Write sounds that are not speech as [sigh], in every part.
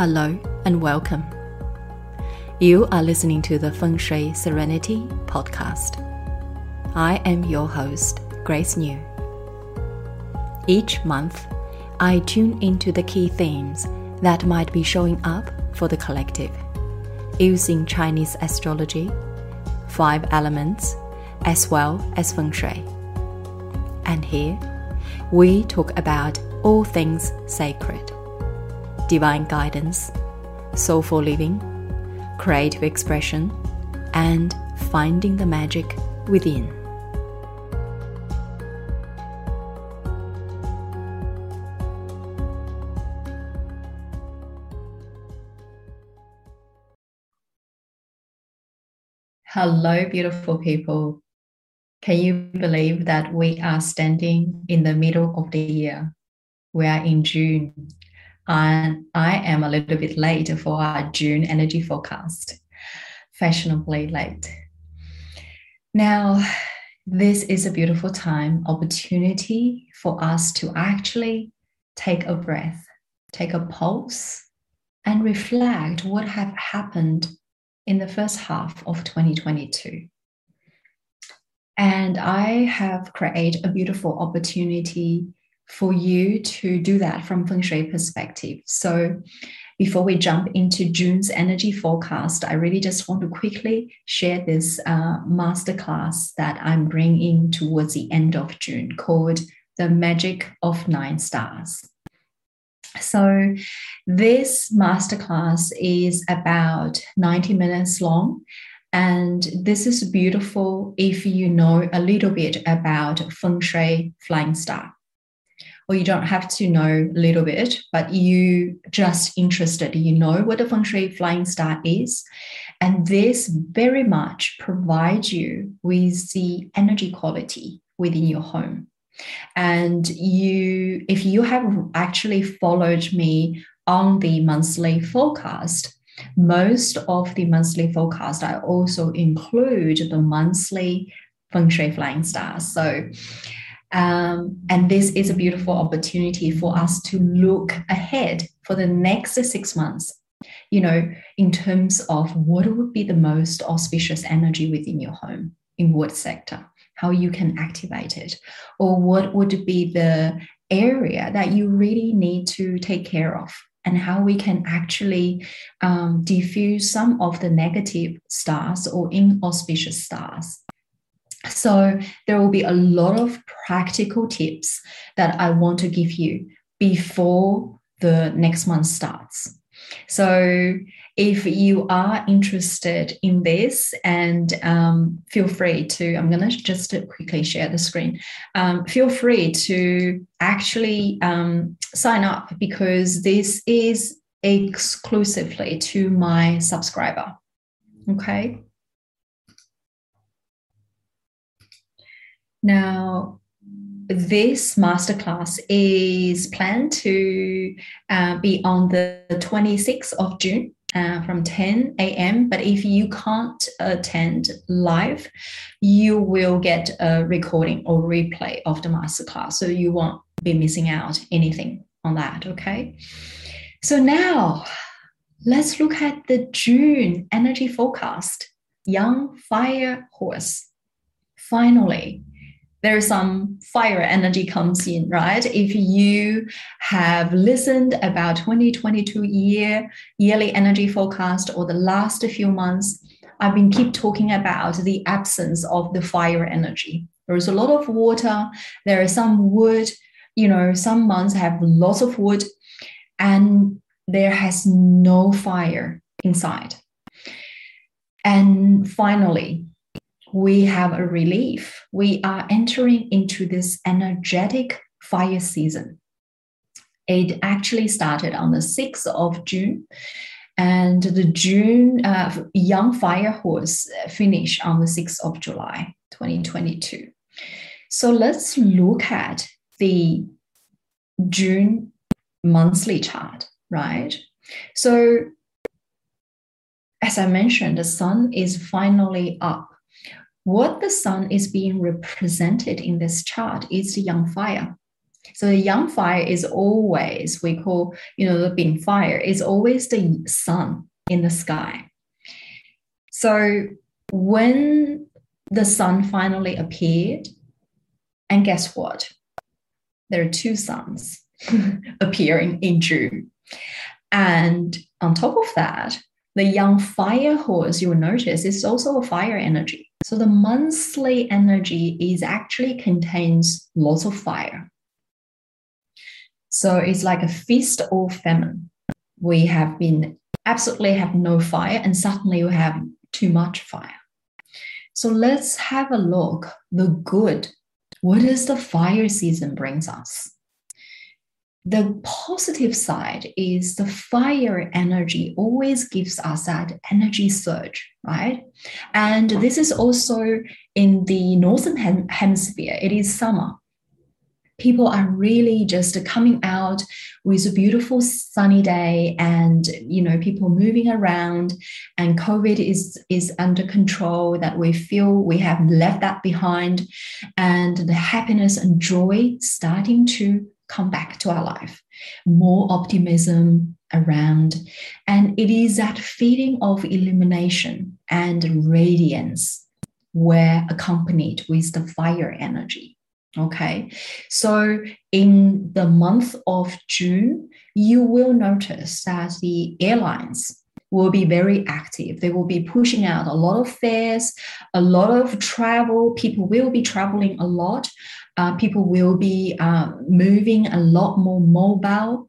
Hello and welcome. You are listening to the Feng Shui Serenity podcast. I am your host, Grace New. Each month, I tune into the key themes that might be showing up for the collective using Chinese astrology, five elements, as well as Feng Shui. And here, we talk about all things sacred divine guidance, soulful living, creative expression, and finding the magic within. Hello, beautiful people. Can you believe that we are standing in the middle of the year? We are in June and I am a little bit late for our June energy forecast, fashionably late. Now, this is a beautiful time, opportunity for us to actually take a breath, take a pulse, and reflect what have happened in the first half of 2022. And I have created a beautiful opportunity for you to do that from feng shui perspective. So before we jump into June's energy forecast, I really just want to quickly share this uh, masterclass that I'm bringing towards the end of June called The Magic of Nine Stars. So, this masterclass is about 90 minutes long. And this is beautiful if you know a little bit about Feng Shui Flying Star or you don't have to know a little bit, but you just interested, you know what a feng shui flying star is. And this very much provides you with the energy quality within your home. And you, if you have actually followed me on the monthly forecast, most of the monthly forecast, I also include the monthly feng shui flying stars. So um, and this is a beautiful opportunity for us to look ahead for the next six months, you know, in terms of what would be the most auspicious energy within your home, in what sector, how you can activate it, or what would be the area that you really need to take care of and how we can actually um, diffuse some of the negative stars or inauspicious stars so there will be a lot of practical tips that I want to give you before the next month starts. So if you are interested in this and um, feel free to i'm going to just quickly share the screen. Um, feel free to actually um, sign up because this is exclusively to my subscriber. Okay Now, this masterclass is planned to uh, be on the 26th of June uh, from 10 a.m. But if you can't attend live, you will get a recording or replay of the masterclass. So you won't be missing out anything on that. Okay. So now let's look at the June energy forecast. Yang fire horse. Finally, there's some fire energy comes in, right? If you have listened about 2022 year yearly energy forecast or the last few months, I've been keep talking about the absence of the fire energy. There's a lot of water, there is some wood, you know, some months have lots of wood, and there has no fire inside. And finally, we have a relief. We are entering into this energetic fire season. It actually started on the 6th of June, and the June uh, Yang Fire Horse finished on the 6th of July 2022. So let's look at the June monthly chart, right? So, as I mentioned, the sun is finally up what the sun is being represented in this chart is the yang fire. So the yang fire is always, we call, you know, the bing fire is always the sun in the sky. So when the sun finally appeared, and guess what? There are two suns [laughs] appearing in June. And on top of that, the yang fire horse, you'll notice, is also a fire energy. So the monthly energy is actually contains lots of fire. So it's like a feast or famine. We have been absolutely have no fire, and suddenly we have too much fire. So let's have a look. The good. What does the fire season brings us? The positive side is the fire energy always gives us that energy surge, right? And this is also in the northern hem- hemisphere. It is summer people are really just coming out with a beautiful sunny day and you know people moving around and covid is is under control that we feel we have left that behind and the happiness and joy starting to come back to our life more optimism around and it is that feeling of illumination and radiance where accompanied with the fire energy Okay, so in the month of June, you will notice that the airlines will be very active. They will be pushing out a lot of fares, a lot of travel. People will be traveling a lot. Uh, people will be uh, moving a lot more mobile.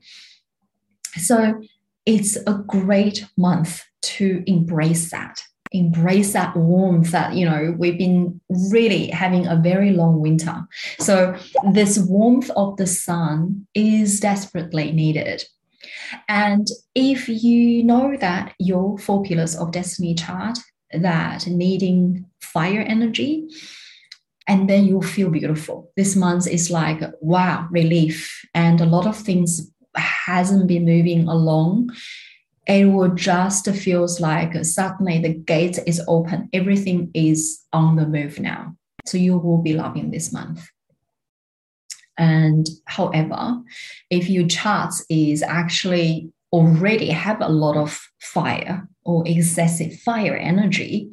So it's a great month to embrace that embrace that warmth that you know we've been really having a very long winter so this warmth of the sun is desperately needed and if you know that your four pillars of destiny chart that needing fire energy and then you'll feel beautiful. This month is like wow relief. And a lot of things hasn't been moving along. It will just feels like suddenly the gate is open. Everything is on the move now. So you will be loving this month. And however if your chart is actually already have a lot of fire or excessive fire energy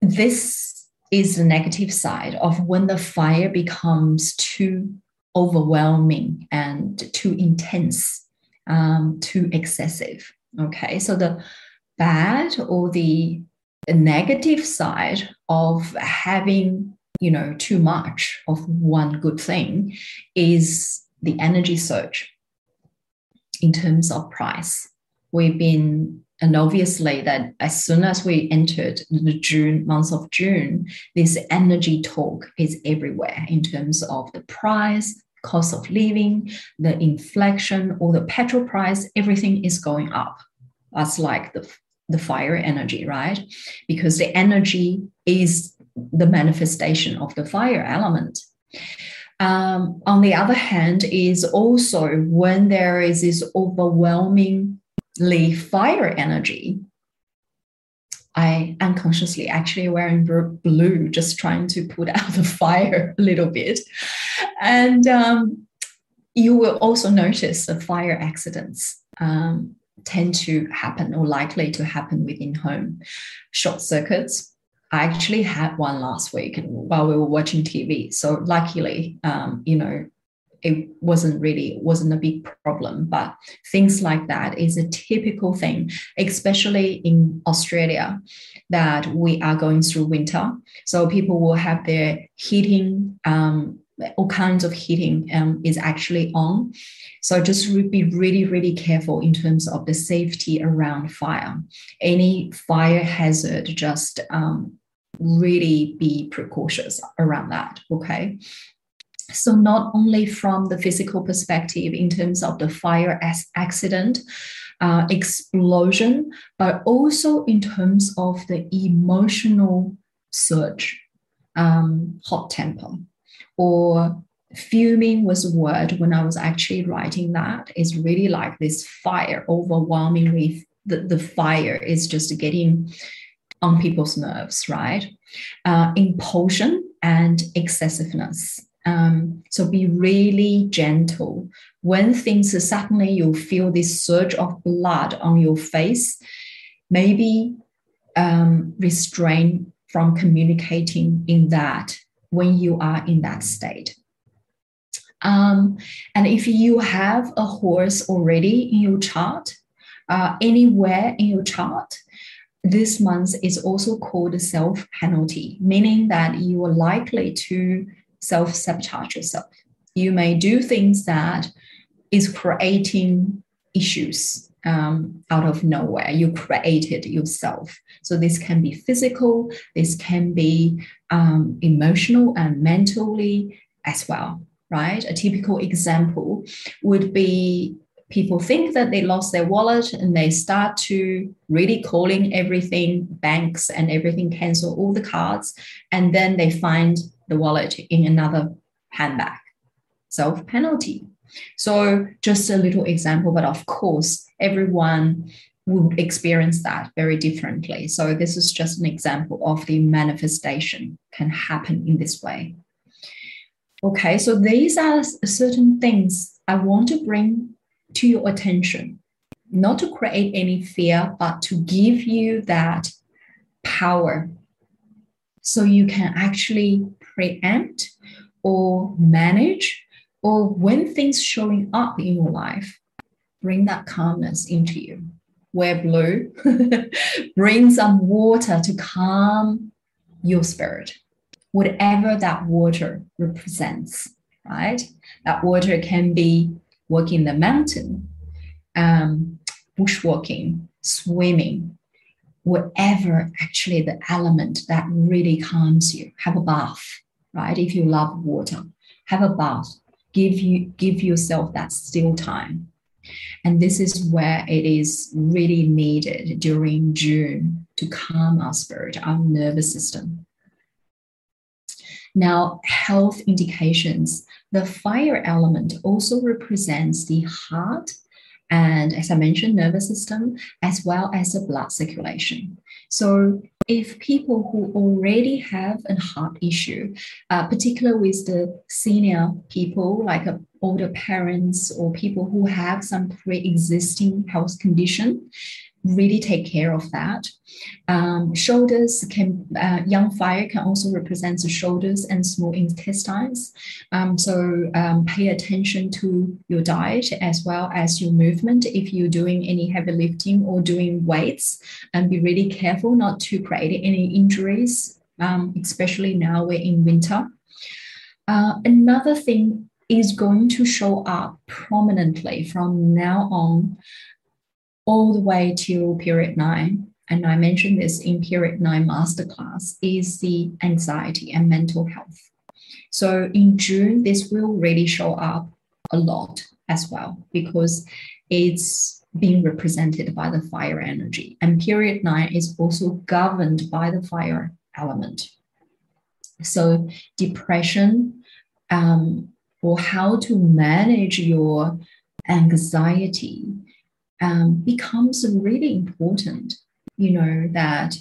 this is the negative side of when the fire becomes too overwhelming and too intense um, too excessive. Okay, so the bad or the, negative side of having you know too much of one good thing is the energy surge in terms of price. We've been and obviously that as soon as we entered the June month of June, this energy talk is everywhere in terms of the price, cost of living, the inflation, or the petrol price, everything is going up. That's like the, the fire energy, right? Because the energy is the manifestation of the fire element. Um, on the other hand, is also when there is this overwhelmingly fire energy, I unconsciously actually wearing blue, just trying to put [laughs] out the fire a little bit. And um, you will also notice the fire accidents um, tend to happen or likely to happen within home. Short circuits. I actually had one last week while we were watching TV. So luckily, um, you know, it wasn't really wasn't a big problem but things like that is a typical thing especially in australia that we are going through winter. So people will have their heating um, all kinds of heating um, is actually on. So just be really really careful in terms of the safety around fire. Any fire hazard just um, really be precautious around that okay so, not only from the physical perspective in terms of the fire as accident, uh, explosion, but also in terms of the emotional surge, um, hot temper, or fuming was a word when I was actually writing that. Is really like this fire overwhelmingly. The, the fire is just getting on people's nerves, right? Uh, impulsion and excessiveness Um, so be really gentle. When things suddenly you feel this surge of blood on your face, maybe um, restrain from communicating in that when you are in that state. Um, and if you have a horse already in your chart, uh, anywhere in your chart, this month is also called a self penalty, meaning that you are likely to self sabotage yourself. You may do things that is creating issues um, out of nowhere. You created yourself. So this can be physical, this can be um, emotional and mentally as well, right? A typical example would be people think that they lost their wallet and they start to really calling everything banks and everything cancel all the cards and then they find the wallet in another handbag. Self penalty. So just a little example but of course everyone would experience that very differently. So this is just an example of the manifestation can happen in this way. Okay so these are certain things i want to bring to your attention, not to create any fear, but to give you that power so you can actually preempt or manage or when things showing up in your life bring that calmness into you. Wear blue [laughs] bring some water to calm your spirit. Whatever that water represents right? That water can be walking the mountain, um, bushwalking, swimming, whatever actually the element that really calms you. Have a bath, right? If you love water, have a bath. Give you give yourself that still time. And this is where it is really needed during June to calm our spirit, our nervous system. Now, health indications the fire element also represents the heart and, as I mentioned, nervous system, as well as the blood circulation. So, if people who already have a heart issue, uh, particularly with the senior people, like uh, older parents or people who have some pre-existing health condition, really take care of that. Um, shoulders can, uh, yang fire can also represent the shoulders and small intestines. Um, so um, pay attention to your diet as well as your movement. If you're doing any heavy lifting or doing weights, and be really careful not to create any injuries, um, especially now we're in winter. Uh, another thing is going to show up prominently from now on all the way till period nine, and I mentioned this in period nine masterclass, is the anxiety and mental health. So in June, this will really show up a lot as well because it's being represented by the fire energy. And period nine is also governed by the fire element. So depression um, or how to manage your anxiety um, becomes really important. You know, that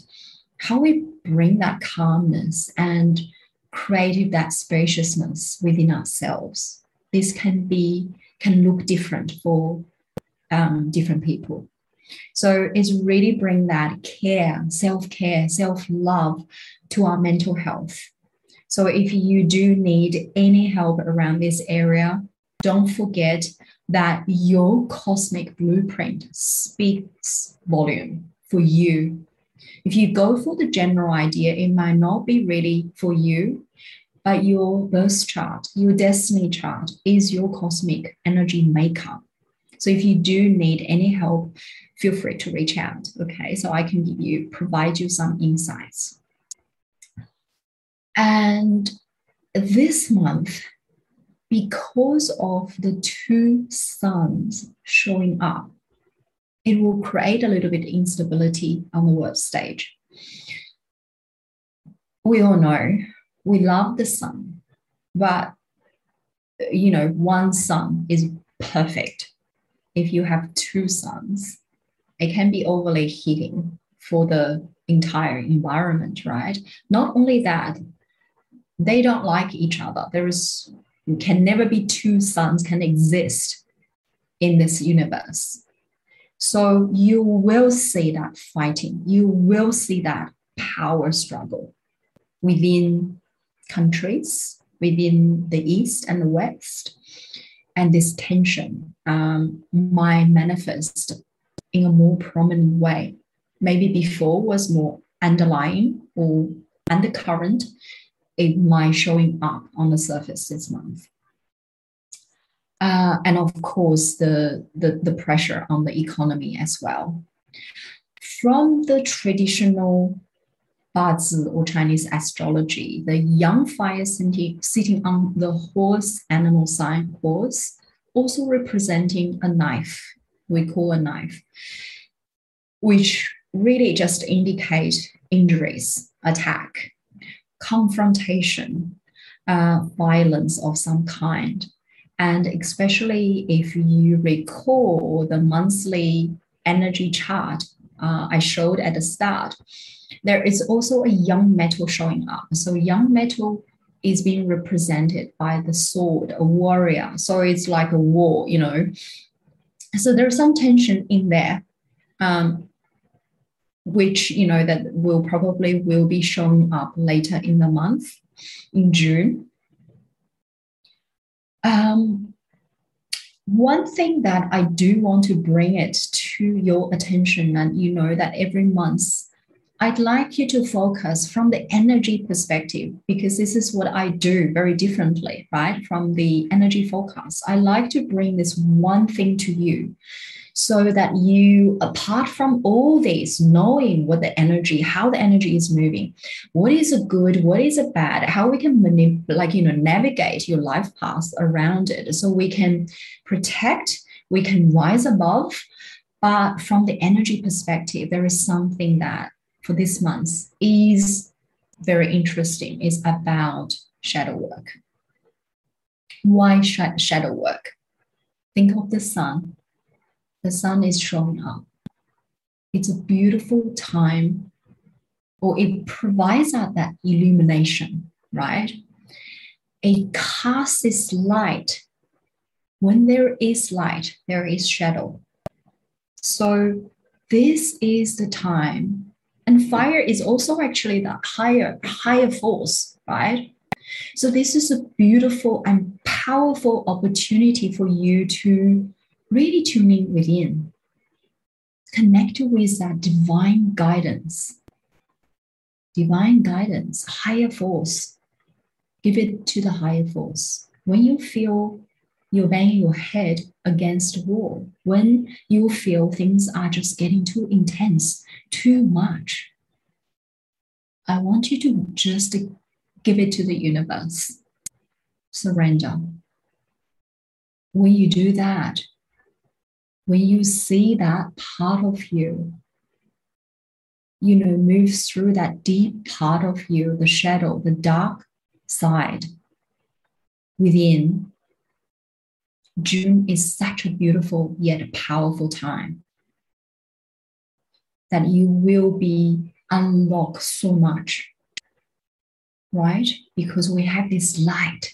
how we bring that calmness and create that spaciousness within ourselves. This can be can look different for um, different people. So it's really bring that care, self care, self love to our mental health. So if you do need any help around this area, don't forget that your cosmic blueprint speaks volume for you. If you go for the general idea, it might not be really for you, but your birth chart, your destiny chart is your cosmic energy makeup. So if you do need any help, feel free to reach out. Okay, so I can give you provide you some insights. And this month, because of the two suns showing up, it will create a little bit instability on the world stage. We all know we love the sun, but you know, one sun is perfect. If you have two suns, it can be overly heating for the entire environment, right? Not only that, they don't like each other. There is can never be two suns can exist in this universe. So you will see that fighting. You will see that power struggle within countries, within the East and the West. And this tension um, might manifest in a more prominent way. Maybe before was more underlying or undercurrent, might showing up on the surface this month. Uh, and of course, the, the, the pressure on the economy as well. From the traditional Bazi or Chinese astrology, the yang fire sitting on the horse animal sign horse, also representing a knife, we call a knife, which really just indicate injuries, attack, confrontation, uh, violence of some kind. And especially if you recall the monthly energy chart uh, I showed at the start, there is also a yang metal showing up. So, yang metal is being represented by the sword, a warrior. So, it's like a war, you know. So, there's some tension in there. Um, which you know that will probably will be showing up later in the month in june. Um, one thing that i do want to bring it to your attention and you know that every month i'd like you to focus from the energy perspective because this is what i do very differently right from the energy forecast i like to bring this one thing to you so that you, apart from all this, knowing what the energy, how the energy is moving, what is a good, what is a bad, how we can manip- like you know navigate your life path around it, so we can protect, we can rise above. But from the energy perspective, there is something that for this month is very interesting. Is about shadow work. Why sh- shadow work? Think of the sun the sun is showing up. It's a beautiful time, or it provides out that illumination, right? It casts this light. When there is light, there is shadow. So, this is the time. And fire is also actually the higher, higher force, right? So, this is a beautiful and powerful opportunity for you to really tuning within, connect with that divine guidance, divine guidance, higher force. Give it to the higher force. When you feel you're banging your head against the wall, when you feel things are just getting too intense, too much, I want you to just give it to the universe. Surrender. When you do that, when you see that part of you, you know, move through that deep part of you, the shadow, the dark side within, June is such a beautiful yet powerful time that you will be unlocked so much, right? Because we have this light,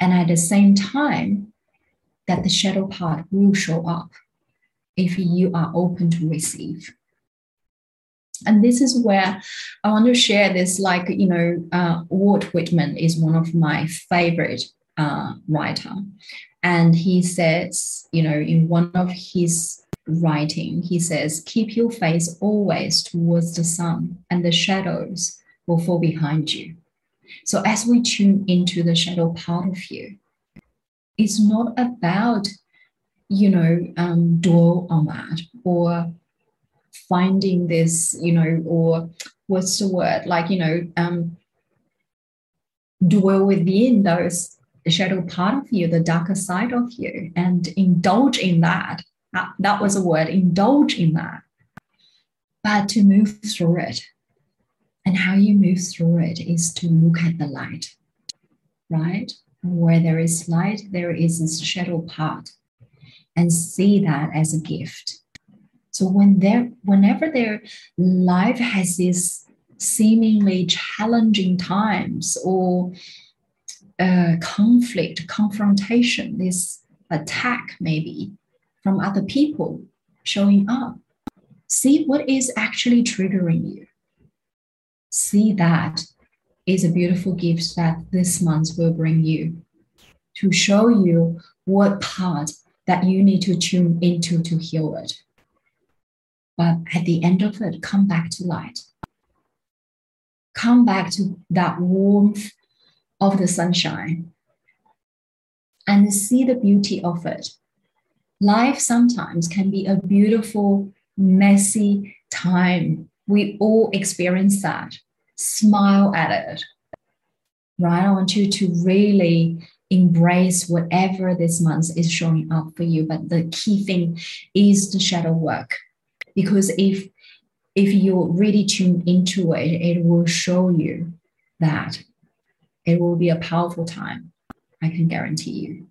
and at the same time, that the shadow part will show up if you are open to receive. And this is where I want to share this. Like, you know, uh, Walt Whitman is one of my favorite uh, writer. And he says, you know, in one of his writing, he says, keep your face always towards the sun and the shadows will fall behind you. So as we tune into the shadow part of you, it's not about you know, um, dwell on that or finding this, you know, or what's the word? Like, you know, um, dwell within those shadow part of you, the darker side of you, and indulge in that. That, that was a word, indulge in that. But to move through it. And how you move through it is to look at the light, right? Where there is light, there is this shadow part and see that as a gift. So when there, whenever their life has this seemingly challenging times or uh, conflict, confrontation, this attack maybe from other people showing up. See what is actually triggering you. See that is a beautiful gift that this month will bring you to show you what part that you need to tune into to heal it. But at the end of it, come back to light. Come back to that warmth of the sunshine and see the beauty of it. Life sometimes can be a beautiful, messy time. We all experience that. Smile at it. Right? I want you to really embrace whatever this month is showing up for you. But the key thing is the shadow work. Because if if you really tune into it, it will show you that it will be a powerful time. I can guarantee you.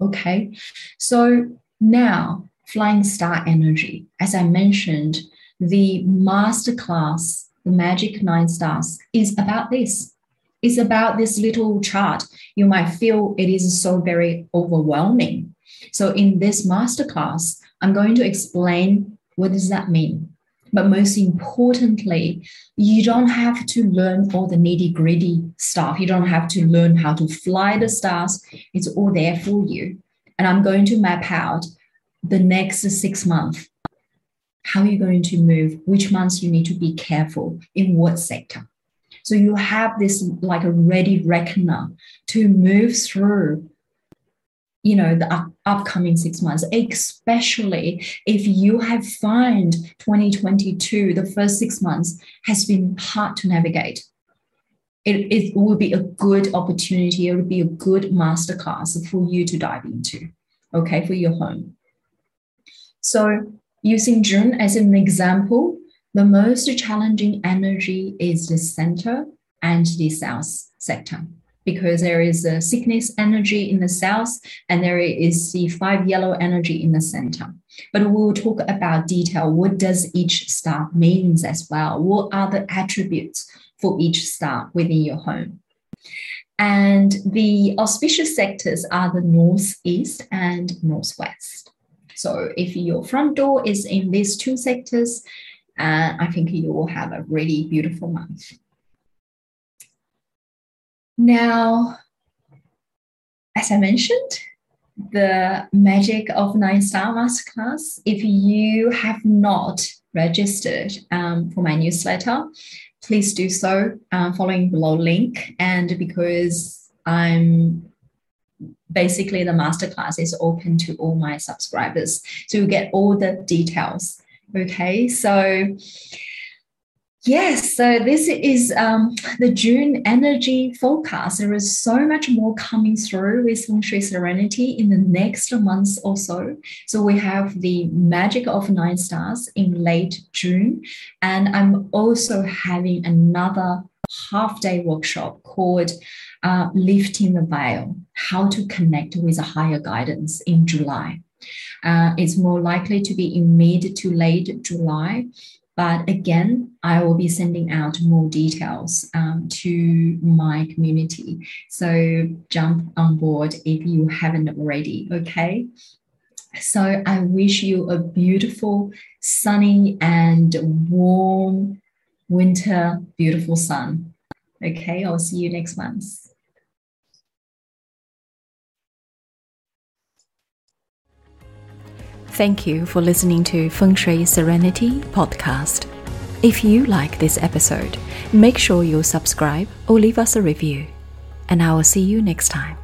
Okay, so now flying star energy. As I mentioned, the masterclass, the Magic Nine Stars, is about this. It's about this little chart. You might feel it is so very overwhelming. So in this masterclass, I'm going to explain what does that mean. But most importantly, you don't have to learn all the nitty gritty stuff. You don't have to learn how to fly the stars. It's all there for you. And I'm going to map out the next six months. How are you going to move? Which months you need to be careful in what sector? So you have this like a ready reckoner to move through you know the up- upcoming six months especially if you have found 2022 the first six months has been hard to navigate. It, it will be a good opportunity it will be a good masterclass for you to dive into okay for your home. So using june as an example the most challenging energy is the center and the south sector because there is a sickness energy in the south and there is the five yellow energy in the center. But we'll talk about detail. What does each star means as well? What are the attributes for each star within your home? And the auspicious sectors are the northeast and northwest. So if your front door is in these two sectors, uh, I think you will have a really beautiful month. Now, as I mentioned, the magic of nine star masterclass. If you have not registered um, for my newsletter, please do so uh, following below link. And because I'm basically the masterclass is open to all my subscribers, so you get all the details. Okay, so Yes, so this is um, the June energy forecast. There is so much more coming through with Feng Shui Serenity in the next months or so. So we have the magic of nine stars in late June. And I'm also having another half day workshop called uh, Lifting the Veil How to Connect with a Higher Guidance in July. Uh, it's more likely to be in mid to late July. But again, I will be sending out more details um, to my community. So jump on board if you haven't already, okay? So I wish you a beautiful, sunny, and warm winter, beautiful sun. Okay, I'll see you next month. Thank you for listening to Feng Shui Serenity podcast. If you like this episode, make sure you subscribe or leave us a review. And I will see you next time.